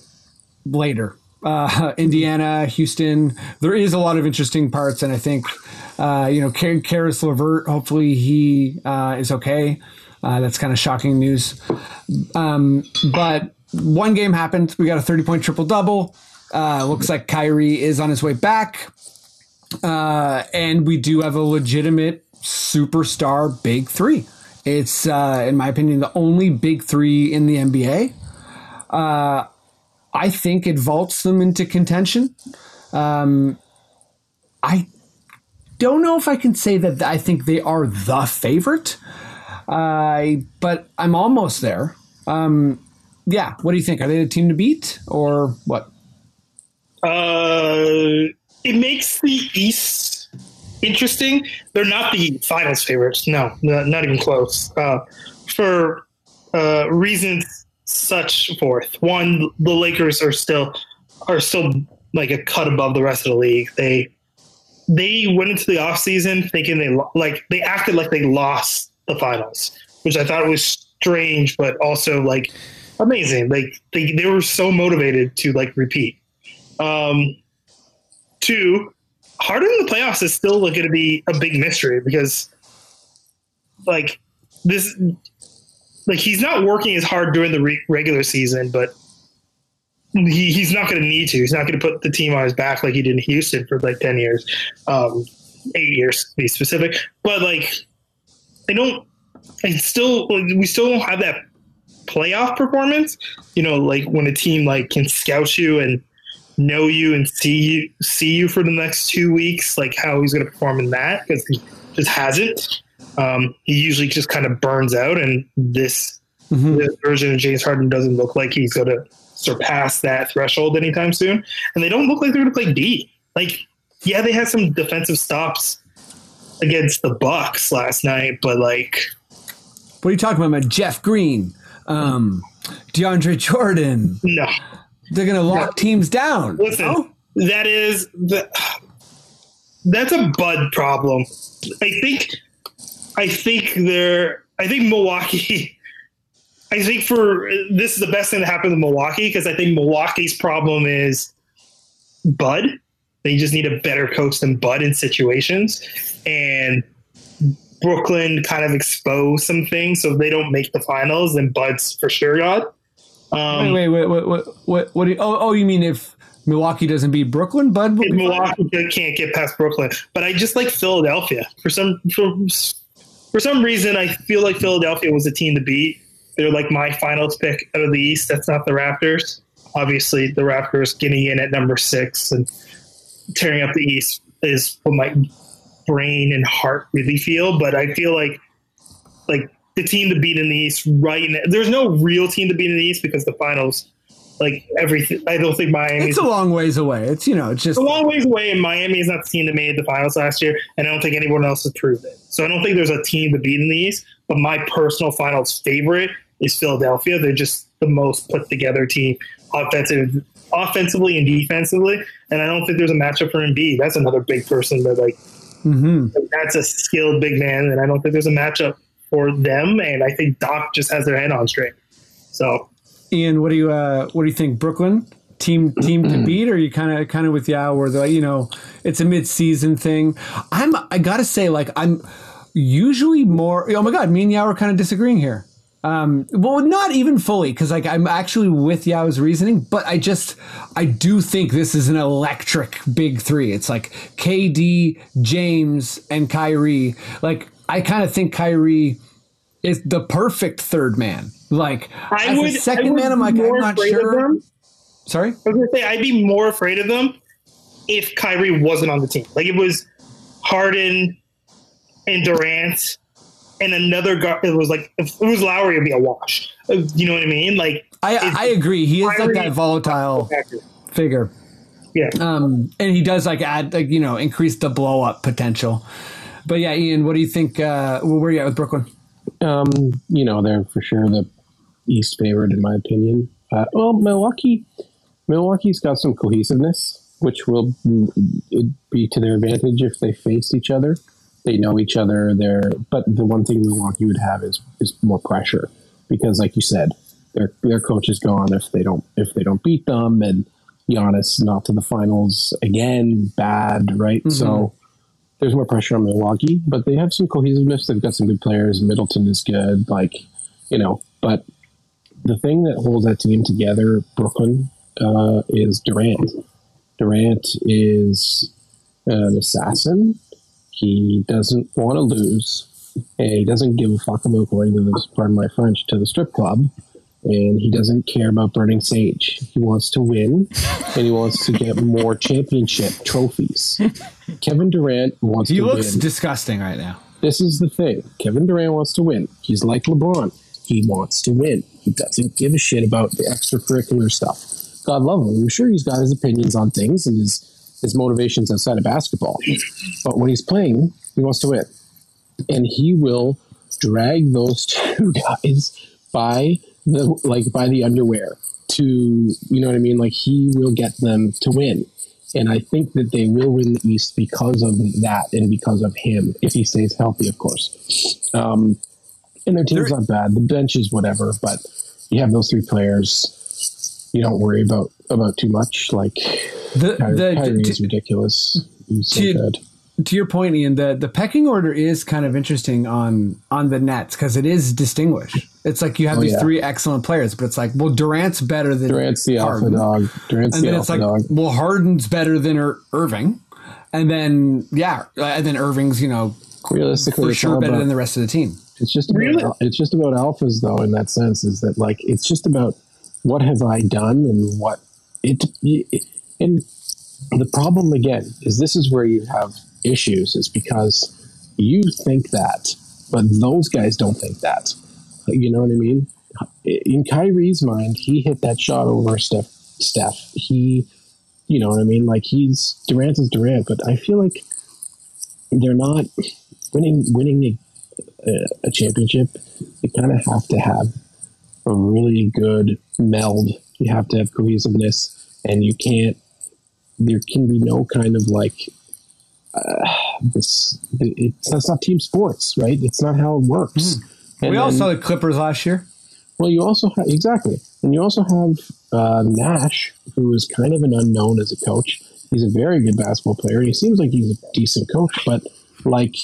later. Uh, Indiana, Houston. There is a lot of interesting parts, and I think uh, you know, Kar- Caris LeVert. Hopefully, he uh, is okay. Uh, that's kind of shocking news. Um, but one game happened. We got a thirty-point triple double. Uh, looks like Kyrie is on his way back. Uh, and we do have a legitimate superstar big three. It's, uh, in my opinion, the only big three in the NBA. Uh, I think it vaults them into contention. Um, I don't know if I can say that I think they are the favorite, uh, but I'm almost there. Um, yeah, what do you think? Are they the team to beat or what? Uh, it makes the East interesting. They're not the finals favorites. No, not, not even close. Uh, for uh, reasons such forth. One, the Lakers are still are still like a cut above the rest of the league. They they went into the offseason thinking they like they acted like they lost the finals, which I thought was strange, but also like amazing. Like they, they were so motivated to like repeat. Um, two, Harden in the playoffs is still going to be a big mystery because, like, this, like, he's not working as hard during the re- regular season, but he, he's not going to need to. He's not going to put the team on his back like he did in Houston for like 10 years, um, eight years to be specific. But, like, I don't, I still, we still don't have that playoff performance. You know, like when a team like can scout you and know you and see you see you for the next two weeks, like how he's going to perform in that because he just hasn't. Um, he usually just kind of burns out, and this, this version of James Harden doesn't look like he's going to surpass that threshold anytime soon. And they don't look like they're going to play D. Like, yeah, they had some defensive stops against the Bucks last night, but like, What are you talking about? Jeff Green, um, DeAndre Jordan. no. They're gonna lock teams down. Listen, no? that is the that's a Bud problem. I think I think they're I think Milwaukee (laughs) I think for this is the best thing that happened to Milwaukee because I think Milwaukee's problem is Bud. They just need a better coach than Bud in situations. And Brooklyn kind of exposed some things, so if they don't make the finals, then Bud's for sure God. Um, wait, wait, wait, what, what, what? Do you, oh, oh, you mean if Milwaukee doesn't beat Brooklyn, Bud? Will if be fine? Milwaukee can't get past Brooklyn. But I just like Philadelphia for some for, for some reason. I feel like Philadelphia was a team to beat. They're like my finals pick out of the East. That's not the Raptors. Obviously, the Raptors getting in at number six and tearing up the East is what my brain and heart really feel. But I feel like like the team to beat in the East right now. There's no real team to beat in the East because the finals, like everything. I don't think Miami. It's a long ways away. It's you know, it's just a long ways away, and Miami is not the team that made the finals last year, and I don't think anyone else has proved it. So I don't think there's a team to beat in the East. But my personal finals favorite is Philadelphia. They're just the most put together team, offensive, offensively and defensively. And I don't think there's a matchup for Embiid. That's another big person that like hmm that's a skilled big man, and I don't think there's a matchup for them. And I think Doc just has their head on straight. So Ian, what do you uh, what do you think? Brooklyn team team to (clears throat) beat, or you kind of kind of with Yao, where the you know it's a mid season thing. I'm I gotta say, like I'm usually more. Oh my god, me and Yao are kind of disagreeing here. Um, well, not even fully, because like I'm actually with Yao's reasoning, but I just I do think this is an electric big three. It's like KD, James, and Kyrie. Like I kind of think Kyrie is the perfect third man. Like I would second I would man, I'm like I'm not sure. Sorry. I was gonna say I'd be more afraid of them if Kyrie wasn't on the team. Like it was Harden and Durant and another guy. It was like if it was Lowry, it'd be a wash. Uh, You know what I mean? Like I I agree. He is like that volatile figure. Yeah. Um, and he does like add like you know increase the blow up potential. But yeah, Ian, what do you think? Uh, where are you at with Brooklyn? Um, you know, they're for sure the East favorite in my opinion. Uh, well, Milwaukee, Milwaukee's got some cohesiveness, which will mm, be to their advantage if they face each other. They know each other. They're, but the one thing Milwaukee would have is is more pressure because, like you said, their their coach is gone if they don't if they don't beat them, and Giannis not to the finals again, bad, right? So there's more pressure on Milwaukee, but they have some cohesiveness. They've got some good players. Middleton is good, like you know. But the thing that holds that team together, Brooklyn, uh, is Durant. Durant is an assassin. He doesn't want to lose, and he doesn't give a fuck about going to this, pardon my French, to the strip club. And he doesn't care about burning sage. He wants to win, and he wants to get more championship trophies. Kevin Durant wants He to win. He looks disgusting right now. This is the thing. Kevin Durant wants to win. He's like LeBron. He wants to win. He doesn't give a shit about the extracurricular stuff. God love him. I'm sure he's got his opinions on things and his his motivations outside of basketball. But when he's playing, he wants to win. And he will drag those (laughs) two guys by the like by the underwear to you know what I mean? Like he will get them to win. And I think that they will win the East because of that and because of him, if he stays healthy, of course. Um, and their team's not bad. The bench is whatever, but you have those three players. You don't worry about about too much. Like The, Kyrie, the, Kyrie to, is ridiculous. He's so to- good. to your point, Ian, the, the pecking order is kind of interesting on on the Nets because it is distinguished. It's like you have Oh, these yeah. three excellent players, but it's like, well, Durant's better than Durant's the alpha dog. Durant's and the then it's alpha like, dog. well, Harden's better than Ir- Irving, and then yeah, uh, and then Irving's you know Realistically, for sure better about- than the rest of the team. It's just about Really? it's just about alphas though in that sense is that like it's just about what have I done and what it, it and the problem again is this is where you have issues is because you think that but those guys don't think that. You know what I mean? In Kyrie's mind he hit that shot over Steph Steph. He you know what I mean? Like he's Durant is Durant but I feel like they're not winning winning a a, championship, you kind of have to have a really good meld. You have to have cohesiveness, and you can't. There can be no kind of like uh, this. It's that's not team sports, right? It's not how it works. And we all saw the Clippers last year. well, you also have exactly, and you also have uh, Nash, who is kind of an unknown as a coach. He's a very good basketball player. And he seems like he's a decent coach, but like,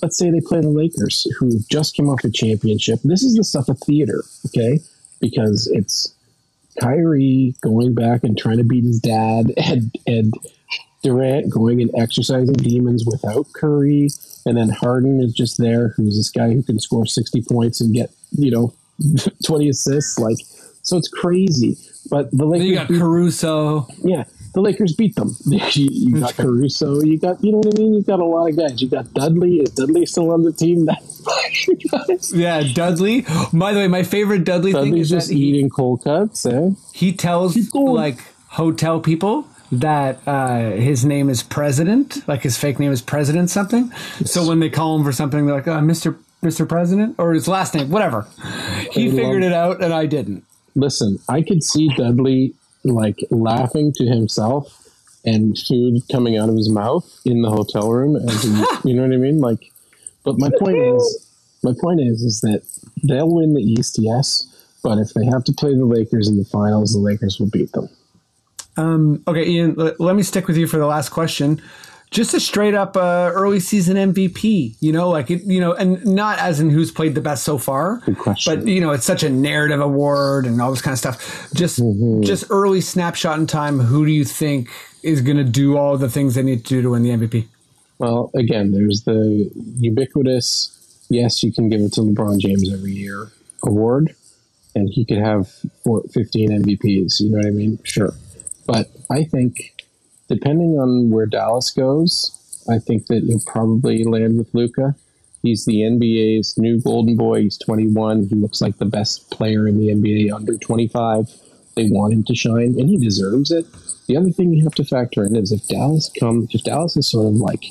let's say they play the Lakers, who just came off a championship. This is the stuff of theater, okay? Because it's Kyrie going back and trying to beat his dad, and and Durant going and exercising demons without Curry, and then Harden is just there, who's this guy who can score sixty points and get you know (laughs) twenty assists, like so it's crazy. But the Then Lakers, you got Caruso. yeah, the Lakers beat them. you, (laughs) you got Caruso, you got you know what I mean. You got a lot of guys. You got Dudley. Is Dudley still on the team? That (laughs) Yeah, Dudley. By the way, my favorite Dudley thing is just that he, eating cold cuts, eh? he tells like hotel people that uh, his name is President, like his fake name is President something. So when they call him for something, they're like, uh, Mr. Mr. President, or his last name, whatever. He figured it out, and I didn't. Listen, I could see Dudley like laughing to himself and food coming out of his mouth in the hotel room as he, (laughs) you know what I mean? Like but my point is my point is is that they'll win the East, yes, but if they have to play the Lakers in the finals, the Lakers will beat them. Um, okay, Ian, l- let me stick with you for the last question. Just a straight up uh, early season MVP, you know, like it, you know, and not as in who's played the best so far, Good question. but you know, it's such a narrative award and all this kind of stuff. Just, Mm-hmm. just early snapshot in time. Who do you think is going to do all the things they need to do to win the MVP? Well, again, there's the ubiquitous, yes, you can give it to LeBron James every year award, and he could have four, 15 MVPs. You know what I mean? Sure. But I think, depending on where Dallas goes, I think that he'll probably land with Luka. He's the NBA's new golden boy. He's 21. He looks like the best player in the NBA under 25. They want him to shine, and he deserves it. The other thing you have to factor in is if Dallas comes, if Dallas is sort of like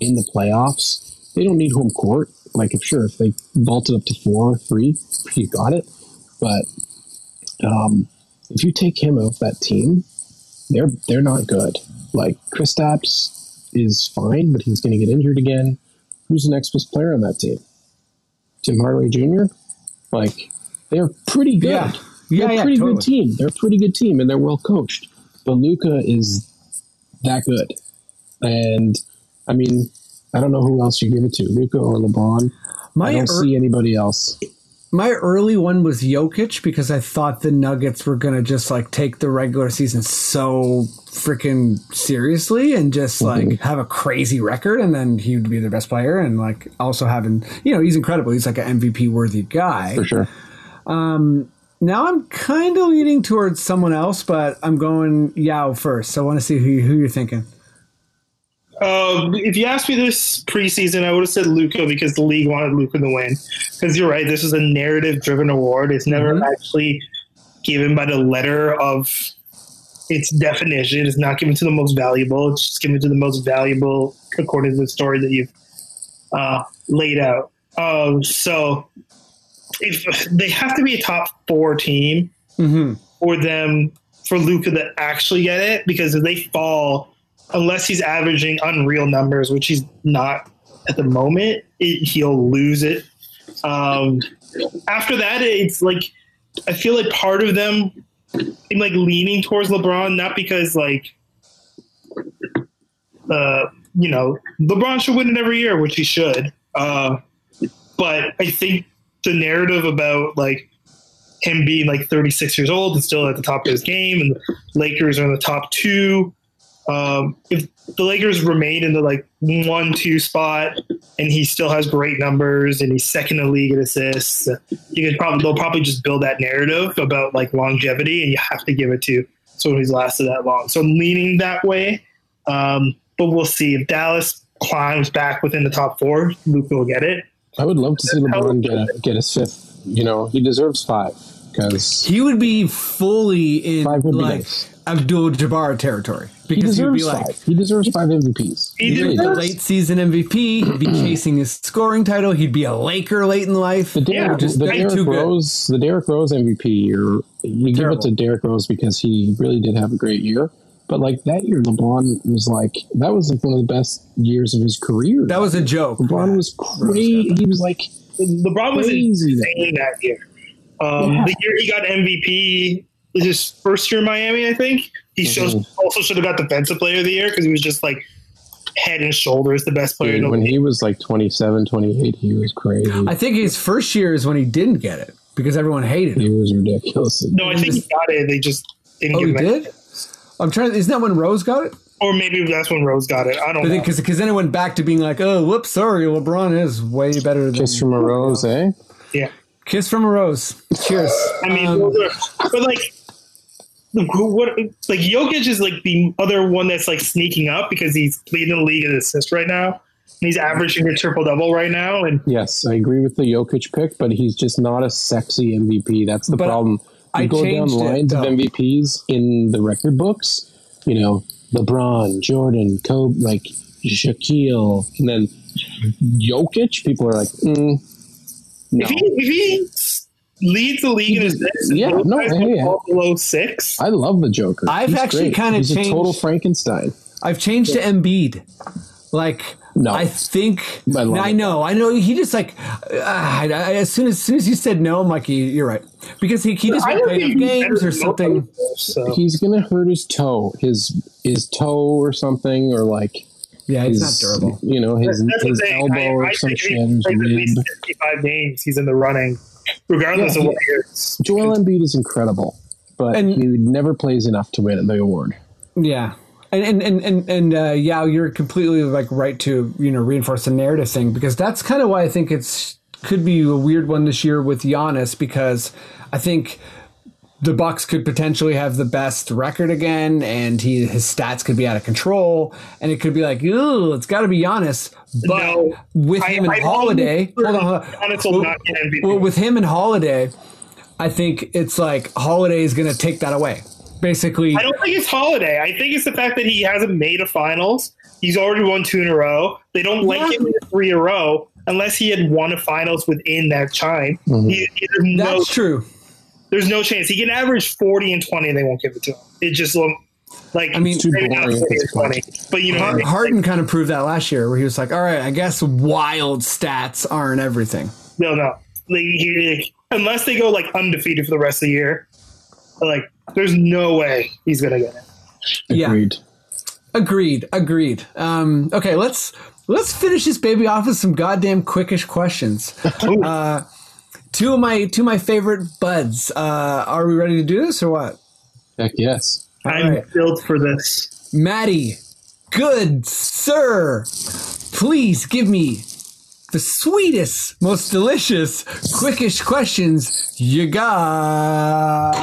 in the playoffs, they don't need home court. Like, if sure, if they vaulted up to four, or three, you got it. But um, if you take him off that team, they're they're not good. Like Kristaps is fine, but he's going to get injured again. Who's the next best player on that team? Tim Hardaway Jr. Like they're pretty good. Yeah. Yeah, they're a yeah, pretty totally. good team. They're a pretty good team, and they're well coached. But Luka is that good, and I mean, I don't know who else you give it to, Luka or LeBron. My I don't ear- see anybody else. My early one was Jokic because I thought the Nuggets were going to just like take the regular season so freaking seriously and just mm-hmm. like have a crazy record and then he would be their best player and like also having, you know, he's incredible. He's like an MVP worthy guy. For sure. Um, now I'm kind of leaning towards someone else, but I'm going Yao first. So I want to see who, who you're thinking. Uh, if you asked me this preseason, I would have said Luka because the league wanted Luka to win. Because you're right, this is a narrative-driven award. It's never actually given by the letter of its definition. It's not given to the most valuable. It's just given to the most valuable according to the story that you've uh, laid out. Um, so if they have to be a top four team for them for Luka to actually get it, because if they fall unless he's averaging unreal numbers, which he's not at the moment, it, he'll lose it. Um, after that, it's like I feel like part of them, I'm like leaning towards LeBron, not because like, uh, you know, LeBron should win it every year, which he should. Uh, but I think the narrative about like him being like 36 years old and still at the top of his game, and the Lakers are in the top two. Um, if the Lakers remain in the like one two spot and he still has great numbers and he's second in the league in assists, you could probably they'll probably just build that narrative about like longevity and you have to give it to someone who's lasted that long. So I'm leaning that way. Um, but we'll see if Dallas climbs back within the top four, Luke will get it. I would love to see LeBron get a, get his fifth. You know, he deserves five because He would be fully in Five would be like nice. Abdul Jabbar territory because he'd be deserves like, five. He deserves five MVPs. He really He'd be the deserves- late season MVP. He'd be (clears throat) chasing his scoring title. He'd be a Laker late in life. The Derrick, just the Derrick too good. Rose, the Derrick Rose MVP year, you give it to Derrick Rose because he really did have a great year. But like that year, LeBron was like that was like one of the best years of his career. That was a joke. LeBron was crazy. He was like LeBron was Crazy. insane that year. Um, Yeah. The year he got MVP, is his first year in Miami, I think. He shows, also should have got Defensive Player of the Year because he was just like head and shoulders the best player in dude, the when league. he was like 27, 28, he was crazy. I think his first year is when he didn't get it because everyone hated him. he was ridiculous. No, I think he got it. They just didn't Oh, give he him did. I'm trying. Isn't that when Rose got it? Or maybe that's when Rose got it. I don't know. Because because then it went back to being like, oh, whoops, sorry, LeBron is way better than Kiss from a rose, eh? yeah. Kiss from a Rose. Cheers. I mean, Um, but like, who- what like Jokic is like the other one that's like sneaking up because he's leading the league in assists right now. he's averaging a triple double right now. And Yes, I agree with the Jokic pick, but he's just not a sexy MVP. That's the But problem. You I go down changed lines of. MVPs in the record books, you know, LeBron, Jordan, Kobe, like Shaquille, and then Jokic, people are like, mm, no. if he if he s- leads the league in assists, Yeah, no, guys hey, will yeah. fall below six. I love the Joker. I've He's actually kinda changed. He's a total Frankenstein. I've changed to Embiid. Like, No. I think I I know, I know. He just like uh, I, I- as soon as, as soon as you said no, I'm like, "You- you're right, because he, he just I won't don't play think enough games or something. both of those, So. He's gonna hurt his toe, his his toe or something, or like Yeah, he's his, not durable. You know, his That's the his elbow I, or I some think shit, if he his plays at least 55 games, he's in the running, regardless Yeah, of what he- years. Joel Embiid is incredible, but And- he never plays enough to win the award. Yeah. And and and and, and uh, yeah, you're completely like right to you know reinforce the narrative thing because that's kind of why I think it's could be a weird one this year with Giannis because I think the Bucks could potentially have the best record again, and he his stats could be out of control, and it could be like, ooh, it's got to be Giannis. But No. with I- him and I Holiday, hold on. Giannis will not get MVP. Well, with him and Holiday, I think it's like Holiday is going to take that away. Basically, I don't think it's Holiday. I think it's the fact that he hasn't made a finals. He's already won two in a row. They don't like him in three in a row unless he had won a finals within that time. Mm-hmm. He, he- no, that's true. There's no chance. He can average 40 and 20 and they won't give it to him. It just look like I mean, too not boring at 40 and 20, but you know what I mean? Harden kind of proved that last year, where he was like, "All right, I guess wild stats aren't everything." No, no. Like, he, like, unless they go like undefeated for the rest of the year, like there's no way he's gonna get it. Yeah. Agreed. Agreed. Agreed. Um, okay, let's let's finish this baby off with some goddamn quickish questions. uh, two of my two of my favorite buds. Uh, are we ready to do this or what? Heck yes. I'm right. built for this. Maddie, good sir, please give me the sweetest, most delicious, quickish questions you got.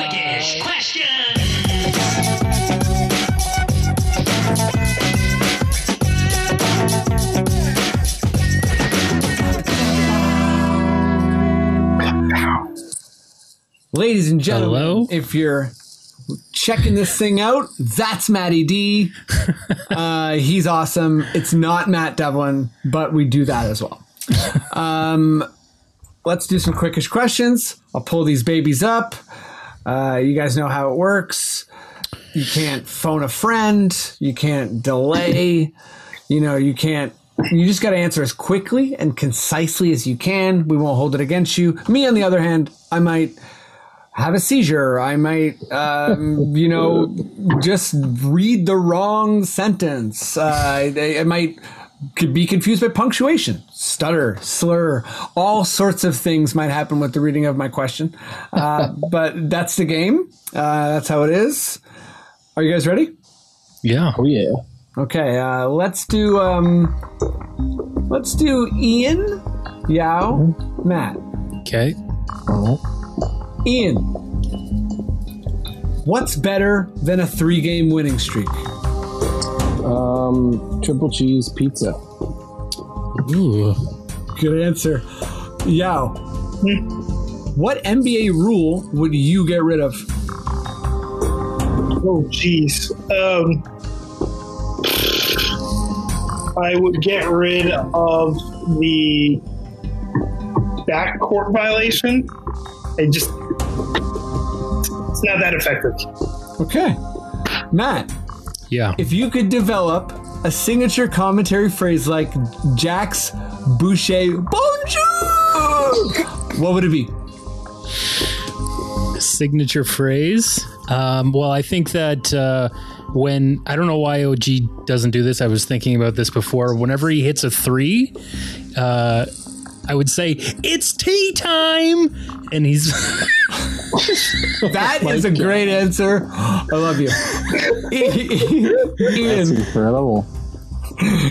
Ladies and gentlemen, Hello? if you're checking this thing out, that's Matty D. (laughs) Uh, he's awesome. It's not Matt Devlin, but we do that as well. (laughs) Um, let's do some quickish questions. I'll pull these babies up. Uh, you guys know how it works. You can't phone a friend. You can't delay. You know, you can't. You just got to answer as quickly and concisely as you can. We won't hold it against you. Me, on the other hand, I might have a seizure. I might, um, you know, just read the wrong sentence. Uh, I, I might could be confused by punctuation, stutter, slur, all sorts of things might happen with the reading of my question. Uh, (laughs) but that's the game. Uh, that's how it is. Are you guys ready? Yeah. Oh yeah. Okay, uh, let's do um, let's do Ian, Yao, Matt. Okay. Ian, what's better than a three-game winning streak? Um, triple cheese pizza. Ooh. Good answer. Yao, what NBA rule would you get rid of? Oh, jeez. Um, I would get rid of the backcourt violation. It just it's not that effective. Okay, Matt, Yeah. if you could develop a signature commentary phrase like Jack's Boucher Bonjour, what would it be? signature phrase. Um, well, I think that uh, when I don't know why OG doesn't do this. I was thinking about this before. Whenever he hits a three, uh, I would say it's tea time, and he's (laughs) That is a great answer. I love you, (laughs) That's Ian. incredible.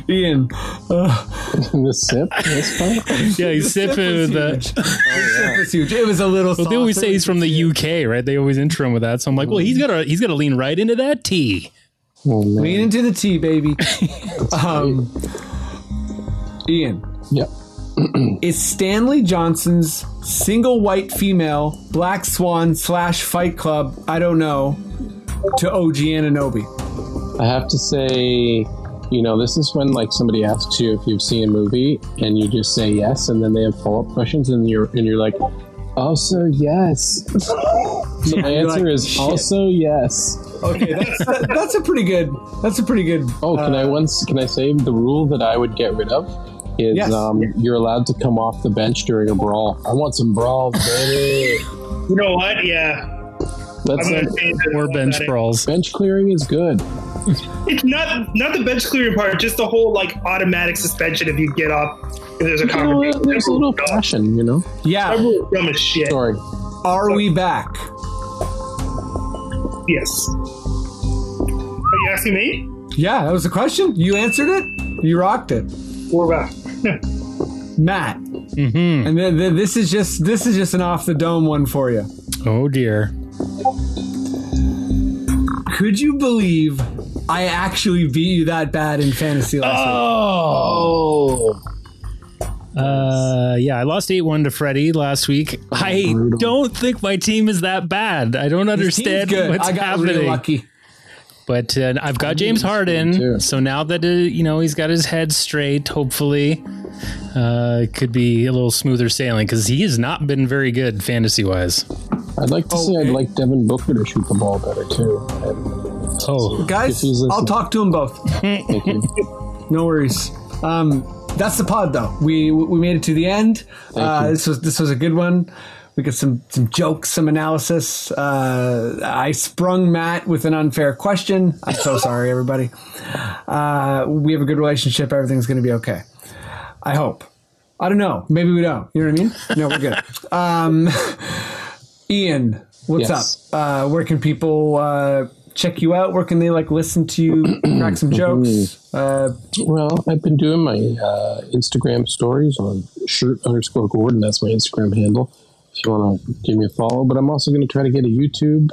Ian, (laughs) the sip. That's fun. yeah he's sipping with the. It was huge. It was a little. Well, they always say he's from the UK, right? They always intro him with that. So I'm like, well, he's got to he's got to lean right into that tea. Oh. Lean into the tea, baby. um, Ian, Yep. (clears throat) is Stanley Johnson's single white female Black Swan slash Fight Club, I don't know, to OG Anunoby? I have to say, you know, this is when like somebody asks you if you've seen a movie and you just say yes, and then they have follow up questions, and you're and you're like, also yes. (laughs) So my answer like, is "Shit." also yes. Okay, that's, that- that's a pretty good. That's a pretty good. Oh, can I uh, once can I say the rule that I would get rid of is Yes. um, you're allowed to come off the bench during a brawl. I want some brawls, baby. You know what? Yeah. Let's I'm gonna it. Or bench brawls. bench clearing is good. It's (laughs) not not the bench clearing part, just the whole like automatic suspension if you get off if there's a You know, there's a little passion, you know. Yeah. That rule dumb as shit. Sorry. Are we back? Yes. Are you asking me? Yeah, that was the question. You answered it. You rocked it, We're back. Matt. Mm-hmm. And th- th- this is just this is just an off the dome one for you. Oh dear. Could you believe I actually beat you that bad in fantasy last week? Oh. Uh, yeah, I lost 8 1 to Freddie last week. I don't think my team is that bad. I don't understand what's I got happening. real lucky. But uh, I've got James Harden, so now that uh, you know he's got his head straight, hopefully, uh, it could be a little smoother sailing because he has not been very good fantasy wise. I'd like to say I'd like Devin Booker to shoot the ball better too. And Oh, Guys, I'll talk to them both. thank you. (laughs) No worries. Um, that's the pod, though. We we made it to the end. Uh, this was this was a good one. We got some some jokes, some analysis. Uh, I sprung Matt with an unfair question. I'm so sorry, everybody. Uh, we have a good relationship. Everything's going to be okay. I hope. I don't know. Maybe we don't. You know what I mean? No, we're good. Um, Ian, what's Yes. up? Uh, where can people uh, check you out? Where can they like listen to you, crack some (clears throat) jokes? Uh, Well, I've been doing my uh, Instagram stories on shirt underscore Gordon. That's my Instagram handle. If you want to give me a follow, but I'm also going to try to get a YouTube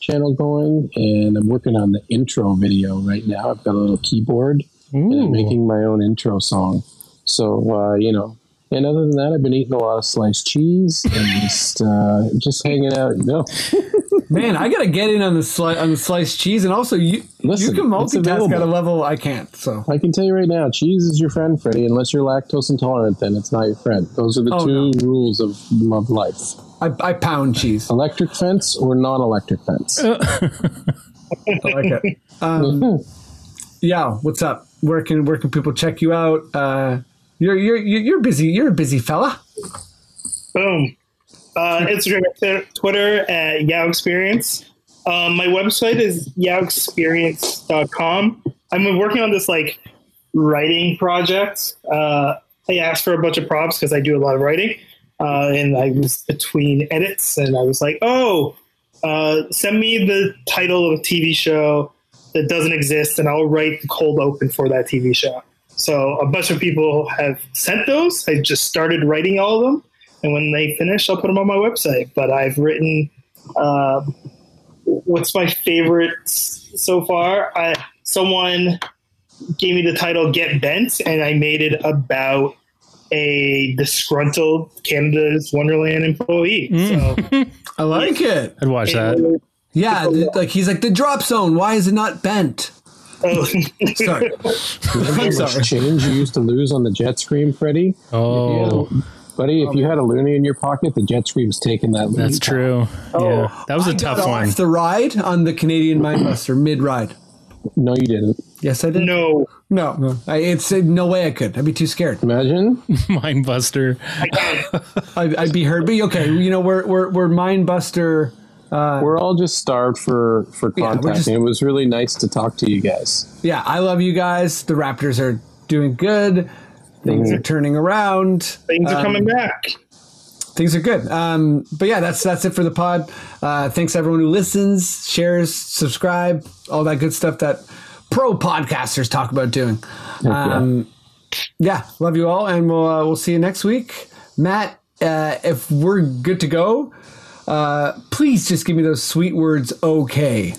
channel going, and I'm working on the intro video right now. I've got a little keyboard and I'm making my own intro song. So uh, you know, and other than that, I've been eating a lot of sliced cheese and just uh, just hanging out. No, (laughs) Man, I gotta get in on the sli- on the sliced cheese, and also you Listen, you can it's multitask at a level I can't. So I can tell you right now, cheese is your friend, Freddie. Unless you're lactose intolerant, then it's not your friend. Those are the Oh, two rules of love life. I, I pound cheese. Electric fence or non-electric fence. I like it. (laughs) Um, yeah, what's up? Where can where can people check you out? Uh, you're you're you're busy. You're a busy fella. Boom. Uh, Instagram, Twitter at Yao Experience. Um, my website is yaoexperience.com. I'm working on this like writing project. Uh, I asked for a bunch of props because I do a lot of writing, uh, and I was between edits, and I was like, "Oh, uh, send me the title of a TV show that doesn't exist, and I'll write the cold open for that TV show." So a bunch of people have sent those. I just started writing all of them, and when they finish, I'll put them on my website. But I've written. Uh, what's my favorite so far? I, someone gave me the title "Get Bent," and I made it about a disgruntled Canada's Wonderland employee. So (laughs) I like it. I'd watch that. Yeah, like he's like the drop zone. Why is it not bent? Oh, Sorry, I'm (laughs) sorry. change you used to lose on the jet scream, Freddie? Oh, Buddy, if you had a loonie in your pocket, the jet scream's taking that. loonie that's back. true. Yeah, that was a I tough got one. off the ride on the Canadian Minebuster mid ride. No, you didn't. Yes, I did. no, no, no. I, it's uh, no way I could. I'd be too scared. Imagine. (laughs) Minebuster. I'd, I'd be hurt. But okay, you know we're we're we're Minebuster. We're all just starved for for Yeah, contacting. just- it was really nice to talk to you guys. Yeah, I love you guys. The Raptors are doing good. Things are turning around. things are coming back. Things are good. Um, but yeah, that's that's it for the pod. Uh, thanks everyone who listens, shares, subscribe, all that good stuff that pro podcasters talk about doing. Um, yeah, love you all, and we'll uh, we'll see you next week. Matt, uh, if we're good to go, uh, please just give me those sweet words. Okay.